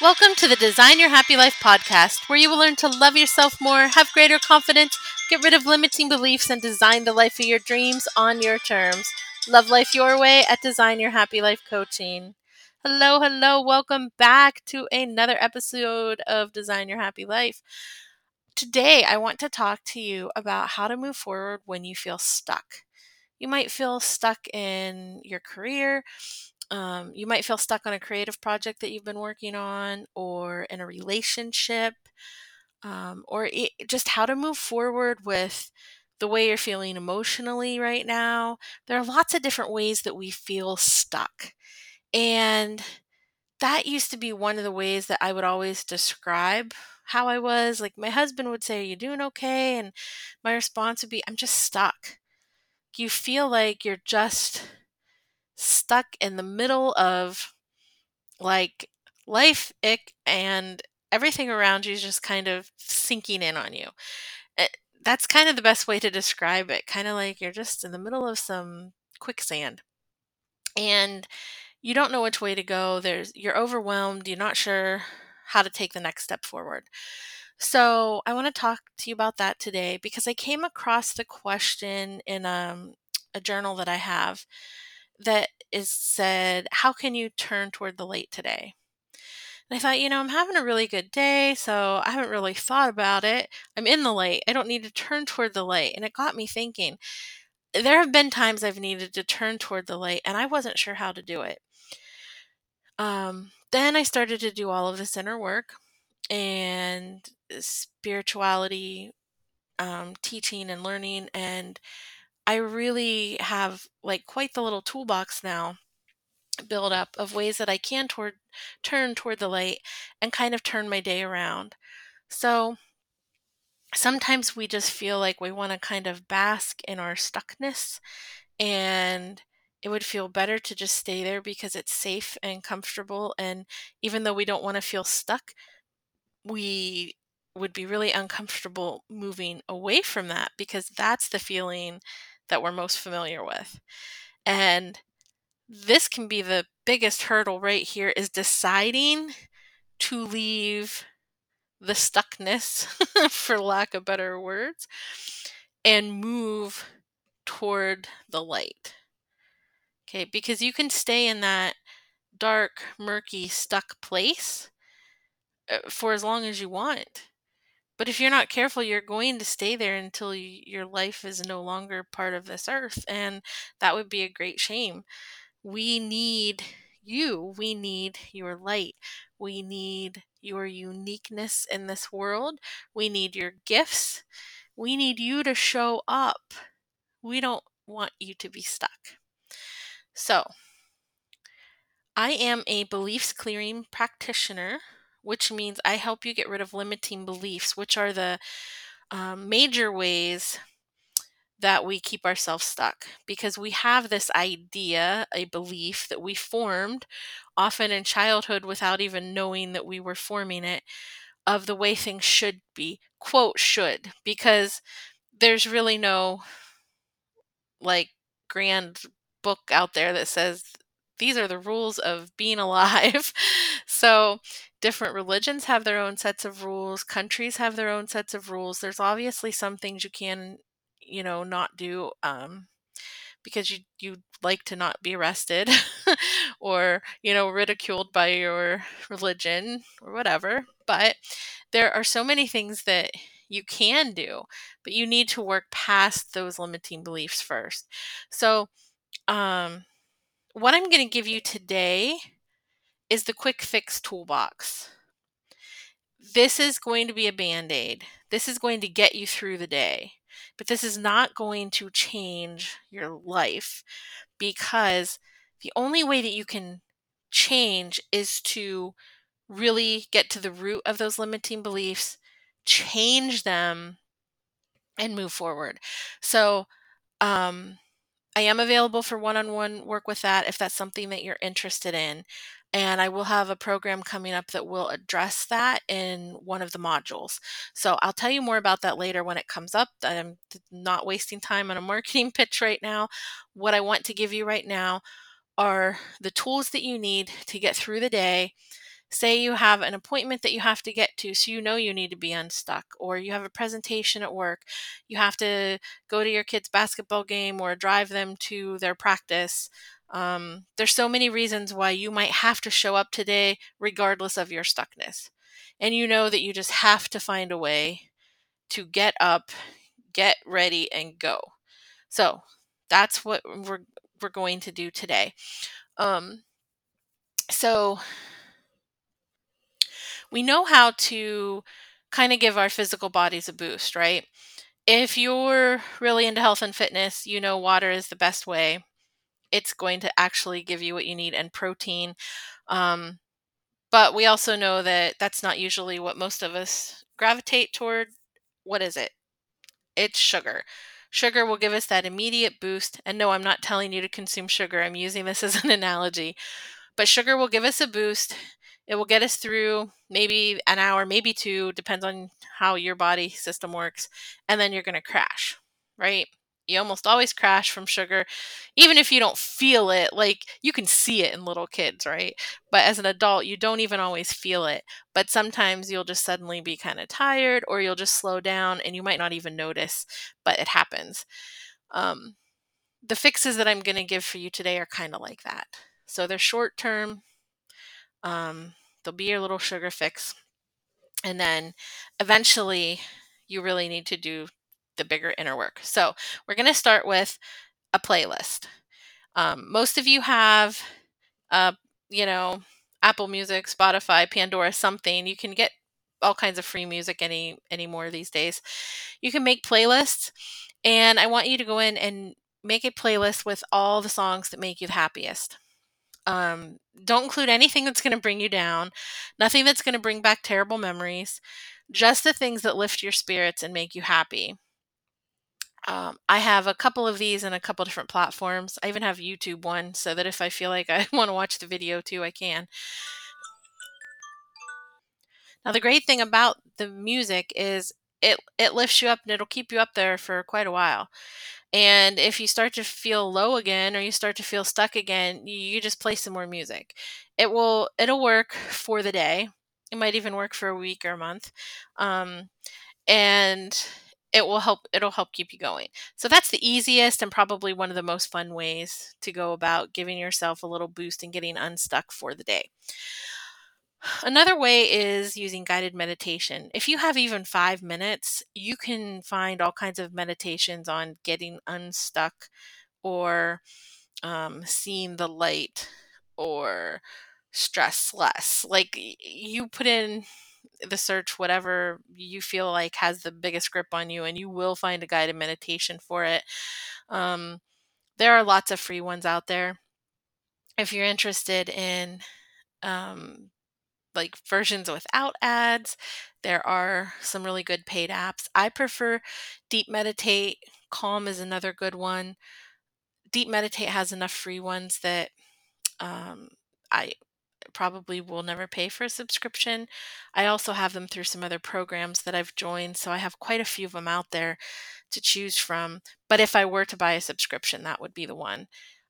Welcome to the Design Your Happy Life podcast, where you will learn to love yourself more, have greater confidence, get rid of limiting beliefs, and design the life of your dreams on your terms. Love life your way at Design Your Happy Life Coaching. Hello, hello. Welcome back to another episode of Design Your Happy Life. Today, I want to talk to you about how to move forward when you feel stuck. You might feel stuck in your career, um, you might feel stuck on a creative project that you've been working on, or in a relationship, um, or it, just how to move forward with the way you're feeling emotionally right now. There are lots of different ways that we feel stuck. And that used to be one of the ways that I would always describe how I was. Like my husband would say, Are you doing okay? And my response would be, I'm just stuck. You feel like you're just stuck in the middle of like life ick and everything around you is just kind of sinking in on you. It, eh, that's kind of the best way to describe it. Kind of like you're just in the middle of some quicksand and you don't know which way to go. There's you're overwhelmed, you're not sure how to take the next step forward. So, I want to talk to you about that today because I came across the question in um, a journal that I have that is said, How can you turn toward the light today? And I thought, you know, I'm having a really good day, so I haven't really thought about it. I'm in the light. I don't need to turn toward the light. And it got me thinking. There have been times I've needed to turn toward the light, and I wasn't sure how to do it. Um, then I started to do all of this inner work and spirituality, um, teaching and learning, and I really have like quite the little toolbox now build up of ways that I can toward turn toward the light and kind of turn my day around. So sometimes we just feel like we want to kind of bask in our stuckness and it would feel better to just stay there because it's safe and comfortable and even though we don't want to feel stuck we would be really uncomfortable moving away from that because that's the feeling that we're most familiar with. And this can be the biggest hurdle right here is deciding to leave the stuckness, for lack of better words, and move toward the light. Okay, because you can stay in that dark, murky, stuck place uh, for as long as you want. But if you're not careful, you're going to stay there until you, your life is no longer part of this earth. And that would be a great shame. We need you. We need your light. We need your uniqueness in this world. We need your gifts. We need you to show up. We don't want you to be stuck. So, I am a beliefs clearing practitioner which means I help you get rid of limiting beliefs, which are the um, major ways that we keep ourselves stuck because we have this idea, a belief that we formed often in childhood without even knowing that we were forming it of the way things should be. Quote, should, because there's really no like grand book out there that says these are the rules of being alive. So different religions have their own sets of rules countries have their own sets of rules. There's obviously some things you can you know not do um, because you you like to not be arrested or you know ridiculed by your religion or whatever. But there are so many things that you can do but you need to work past those limiting beliefs first. So um what i'm going to give you today is the quick fix toolbox. This is going to be a band aid. This is going to get you through the day, but this is not going to change your life because the only way that you can change is to really get to the root of those limiting beliefs, change them, and move forward. So, um, I am available for one on one work with that if that's something that you're interested in. And I will have a program coming up that will address that in one of the modules. So I'll tell you more about that later when it comes up. I'm not wasting time on a marketing pitch right now. What I want to give you right now are the tools that you need to get through the day say you have an appointment that you have to get to, so you know you need to be unstuck, or you have a presentation at work, you have to go to your kid's basketball game or drive them to their practice. Um, there's so many reasons why you might have to show up today, regardless of your stuckness. And you know that you just have to find a way to get up, get ready, and go. So that's what we're we're going to do today. Um, so we know how to kind of give our physical bodies a boost, right? If you're really into health and fitness, you know water is the best way. It's going to actually give you what you need and protein. Um, but we also know that that's not usually what most of us gravitate toward. What is it? It's sugar. Sugar will give us that immediate boost. And no, I'm not telling you to consume sugar. I'm using this as an analogy. But sugar will give us a boost. It will get us through maybe an hour, maybe two, depends on how your body system works. And then you're going to crash, right? You almost always crash from sugar, even if you don't feel it. Like you can see it in little kids, right? But as an adult, you don't even always feel it. But sometimes you'll just suddenly be kind of tired or you'll just slow down and you might not even notice, but it happens. Um, the fixes that I'm going to give for you today are kind of like that. So they're short term, um, they'll be your little sugar fix. And then eventually, you really need to do the bigger inner work. So we're going to start with a playlist. Um, most of you have, uh, you know, Apple Music, Spotify, Pandora, something. You can get all kinds of free music any anymore these days. You can make playlists, and I want you to go in and make a playlist with all the songs that make you the happiest. Um, don't include anything that's going to bring you down, nothing that's going to bring back terrible memories, just the things that lift your spirits and make you happy. Um, I have a couple of these in a couple different platforms. I even have YouTube one so that if I feel like I want to watch the video too, I can. Now, the great thing about the music is it it lifts you up and it'll keep you up there for quite a while. And if you start to feel low again or you start to feel stuck again, you just play some more music. It will it'll work for the day. It might even work for a week or a month. Um, and it will help it'll help keep you going. So that's the easiest and probably one of the most fun ways to go about giving yourself a little boost and getting unstuck for the day. Another way is using guided meditation. If you have even five minutes, you can find all kinds of meditations on getting unstuck or um, seeing the light or stress less. Like you put in the search whatever you feel like has the biggest grip on you, and you will find a guided meditation for it. Um, there are lots of free ones out there. If you're interested in um, like versions without ads. There are some really good paid apps. I prefer Deep Meditate. Calm is another good one. Deep Meditate has enough free ones that um, I probably will never pay for a subscription. I also have them through some other programs that I've joined, so I have quite a few of them out there to choose from. But if I were to buy a subscription, that would be the one.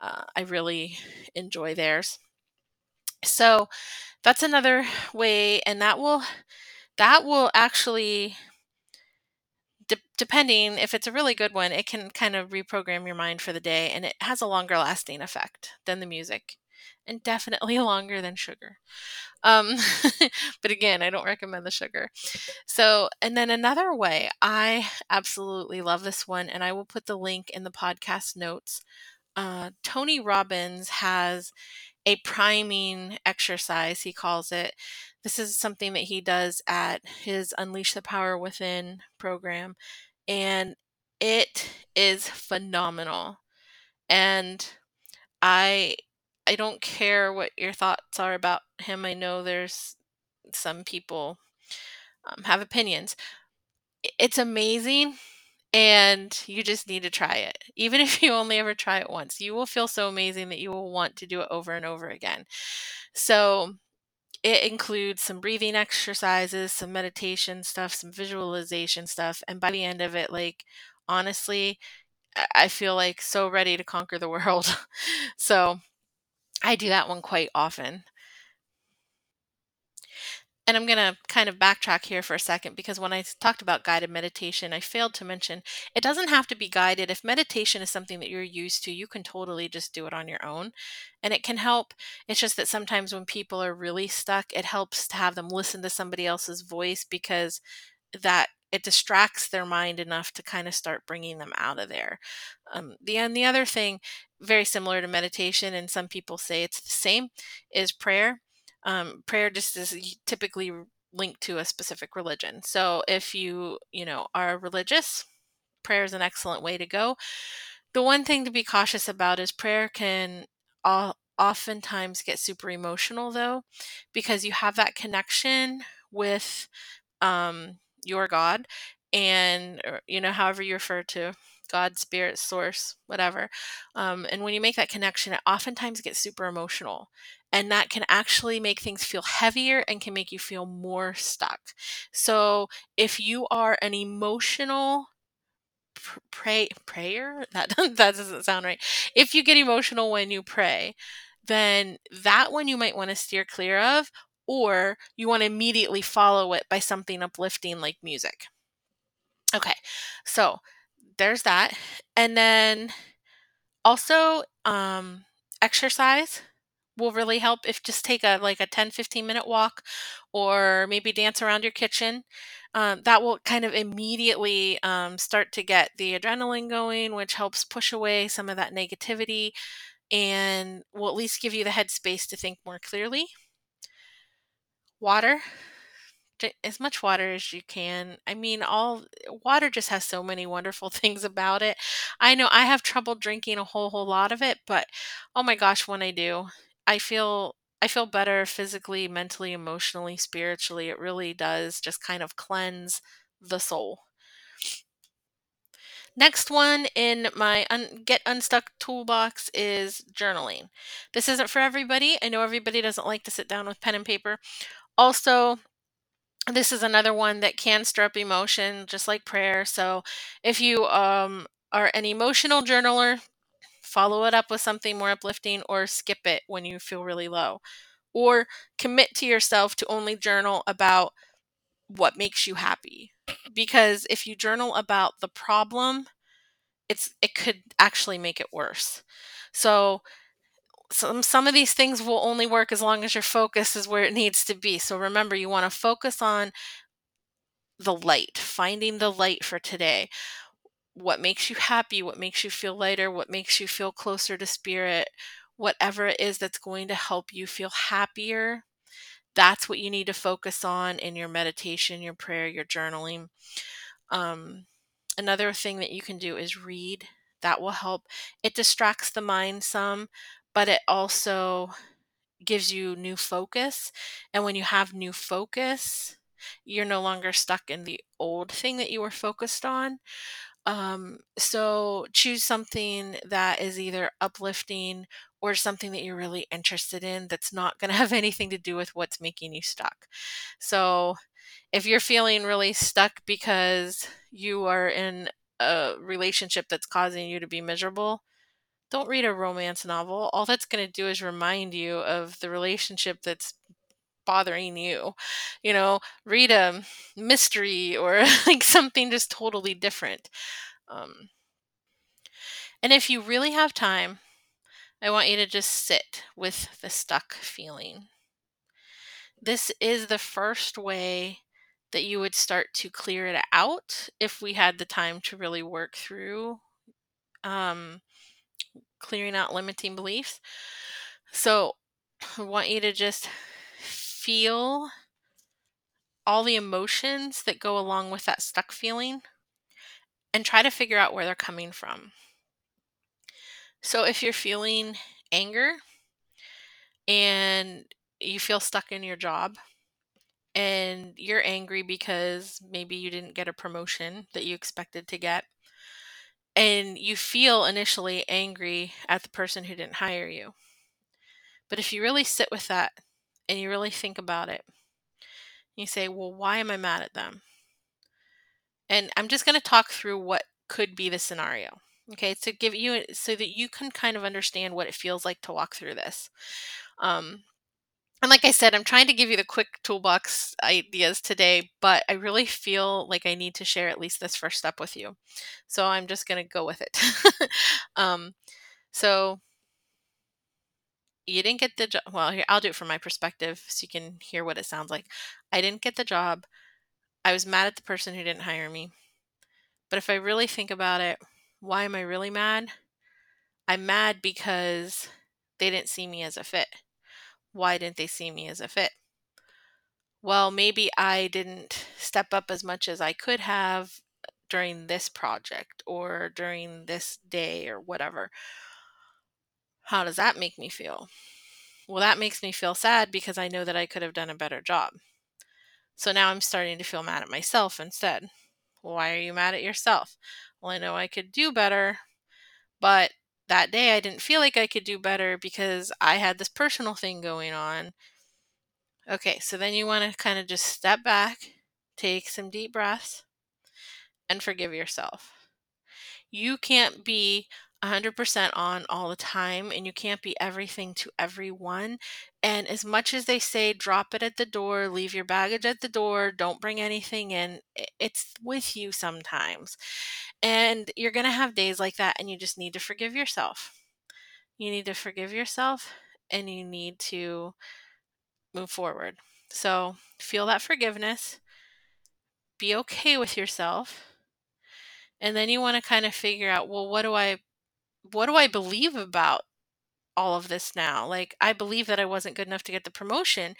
Uh, I really enjoy theirs. So that's another way, and that will that will actually de- depending if it's a really good one, it can kind of reprogram your mind for the day, and it has a longer lasting effect than the music, and definitely longer than sugar. Um, but again, I don't recommend the sugar. So, and then another way, I absolutely love this one, and I will put the link in the podcast notes. Uh, Tony Robbins has a priming exercise, he calls it. This is something that he does at his Unleash the Power Within program, and it is phenomenal. And I I don't care what your thoughts are about him. I know there's some people um, have opinions. It's amazing and you just need to try it. Even if you only ever try it once, you will feel so amazing that you will want to do it over and over again. So, it includes some breathing exercises, some meditation stuff, some visualization stuff, and by the end of it, like honestly, I feel like so ready to conquer the world. so, I do that one quite often. And I'm going to kind of backtrack here for a second because when I talked about guided meditation, I failed to mention it doesn't have to be guided. If meditation is something that you're used to, you can totally just do it on your own and it can help. It's just that sometimes when people are really stuck, it helps to have them listen to somebody else's voice because that it distracts their mind enough to kind of start bringing them out of there. Um, the and the other thing, very similar to meditation, and some people say it's the same, is prayer. Um, prayer just is typically linked to a specific religion. So if you you know are religious, prayer is an excellent way to go. The one thing to be cautious about is prayer can all, oftentimes get super emotional though, because you have that connection with um, your God, and or, you know, however you refer to God, spirit, source, whatever. Um, and when you make that connection, it oftentimes gets super emotional. And that can actually make things feel heavier and can make you feel more stuck. So if you are an emotional pray prayer that that doesn't sound right if you get emotional when you pray then that one you might want to steer clear of or you want to immediately follow it by something uplifting like music. Okay, so there's that. And then also, um, exercise will really help if just take a like a 10 15 minute walk or maybe dance around your kitchen um, that will kind of immediately um, start to get the adrenaline going which helps push away some of that negativity and will at least give you the headspace to think more clearly water as much water as you can. I mean, all water just has so many wonderful things about it. I know I have trouble drinking a whole whole lot of it, but oh my gosh, when I do, I feel I feel better physically, mentally, emotionally, spiritually. It really does just kind of cleanse the soul. Next one in my un- Get Unstuck toolbox is journaling. This isn't for everybody. I know everybody doesn't like to sit down with pen and paper. Also, this is another one that can stir up emotion, just like prayer. So, if you um, are an emotional journaler, follow it up with something more uplifting or skip it when you feel really low. Or commit to yourself to only journal about what makes you happy. Because if you journal about the problem, it's it could actually make it worse. So some some of these things will only work as long as your focus is where it needs to be. So remember you want to focus on the light, finding the light for today. What makes you happy, what makes you feel lighter, what makes you feel closer to spirit, whatever it is that's going to help you feel happier. That's what you need to focus on in your meditation, your prayer, your journaling. Um, another thing that you can do is read. That will help. It distracts the mind some, but it also gives you new focus. And when you have new focus, you're no longer stuck in the old thing that you were focused on. Um, so choose something that is either uplifting or something that you're really interested in that's not going to have anything to do with what's making you stuck. So if you're feeling really stuck because you are in a relationship that's causing you to be miserable, don't read a romance novel. All that's going to do is remind you of the relationship that's bothering you. You know, read a mystery or like something just totally different. Um, and if you really have time, I want you to just sit with the stuck feeling. This is the first way that you would start to clear it out if we had the time to really work through um, clearing out limiting beliefs. So I want you to just feel all the emotions that go along with that stuck feeling and try to figure out where they're coming from. So if you're feeling anger and you feel stuck in your job and you're angry because maybe you didn't get a promotion that you expected to get and you feel initially angry at the person who didn't hire you. But if you really sit with that and you really think about it, you say, well, why am I mad at them? And I'm just going to talk through what could be the scenario. Okay, to give you so that you can kind of understand what it feels like to walk through this. Um, and like I said, I'm trying to give you the quick toolbox ideas today, but I really feel like I need to share at least this first step with you. So I'm just going to go with it. um, so you didn't get the job. Well, here, I'll do it from my perspective so you can hear what it sounds like. I didn't get the job. I was mad at the person who didn't hire me. But if I really think about it, why am I really mad? I'm mad because they didn't see me as a fit. Why didn't they see me as a fit? Well, maybe I didn't step up as much as I could have during this project or during this day or whatever. How does that make me feel? Well, that makes me feel sad because I know that I could have done a better job. So now I'm starting to feel mad at myself instead. Why are you mad at yourself? Well, I know I could do better, but that day I didn't feel like I could do better because I had this personal thing going on. Okay, so then you want to kind of just step back, take some deep breaths, and forgive yourself. You can't be 100% on all the time and you can't be everything to everyone. And as much as they say, drop it at the door, leave your baggage at the door, don't bring anything in, it's with you sometimes. And you're going to have days like that and you just need to forgive yourself. You need to forgive yourself and you need to move forward. So feel that forgiveness, be okay with yourself. And then you want to kind of figure out, well, what do I what do I believe about all of this now? Like, I believe that I wasn't good enough to get the promotion,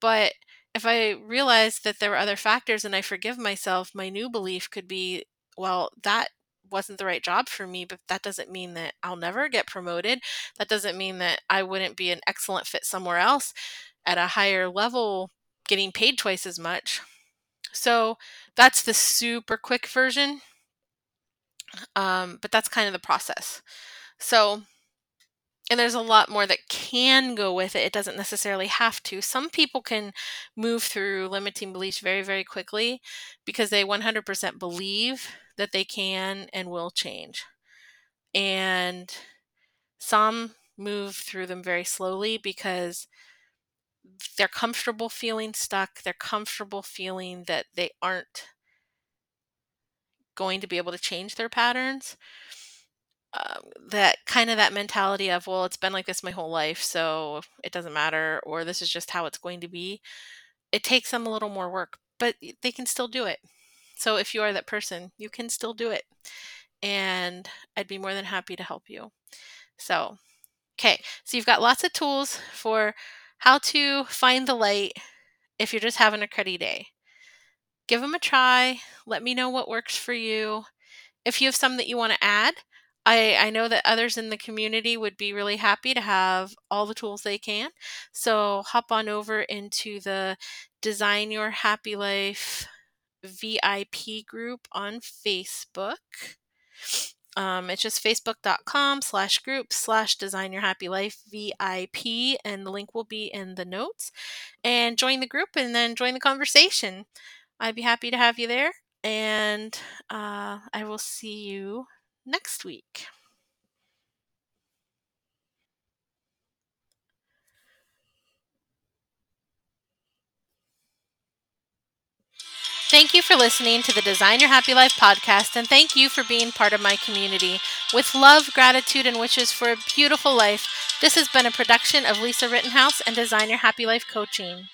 but if I realize that there were other factors and I forgive myself, my new belief could be, well, that wasn't the right job for me, but that doesn't mean that I'll never get promoted. That doesn't mean that I wouldn't be an excellent fit somewhere else at a higher level, getting paid twice as much. So that's the super quick version. Um, but that's kind of the process. So, and there's a lot more that can go with it. It doesn't necessarily have to. Some people can move through limiting beliefs very, very quickly because they 100% believe that they can and will change. And some move through them very slowly because they're comfortable feeling stuck. They're comfortable feeling that they aren't going to be able to change their patterns. Um, that kind of that mentality of well it's been like this my whole life so it doesn't matter or this is just how it's going to be it takes them a little more work but they can still do it so if you are that person you can still do it and i'd be more than happy to help you so okay so you've got lots of tools for how to find the light if you're just having a cruddy day give them a try let me know what works for you if you have some that you want to add I, I know that others in the community would be really happy to have all the tools they can. So hop on over into the Design Your Happy Life VIP group on Facebook. Um, it's just facebook.com slash group slash design your happy life VIP, and the link will be in the notes. And join the group and then join the conversation. I'd be happy to have you there, and uh, I will see you next week. Thank you for listening to the Design Your Happy Life podcast, and thank you for being part of my community. With love, gratitude, and wishes for a beautiful life, this has been a production of Lisa Rittenhouse and Design Your Happy Life Coaching.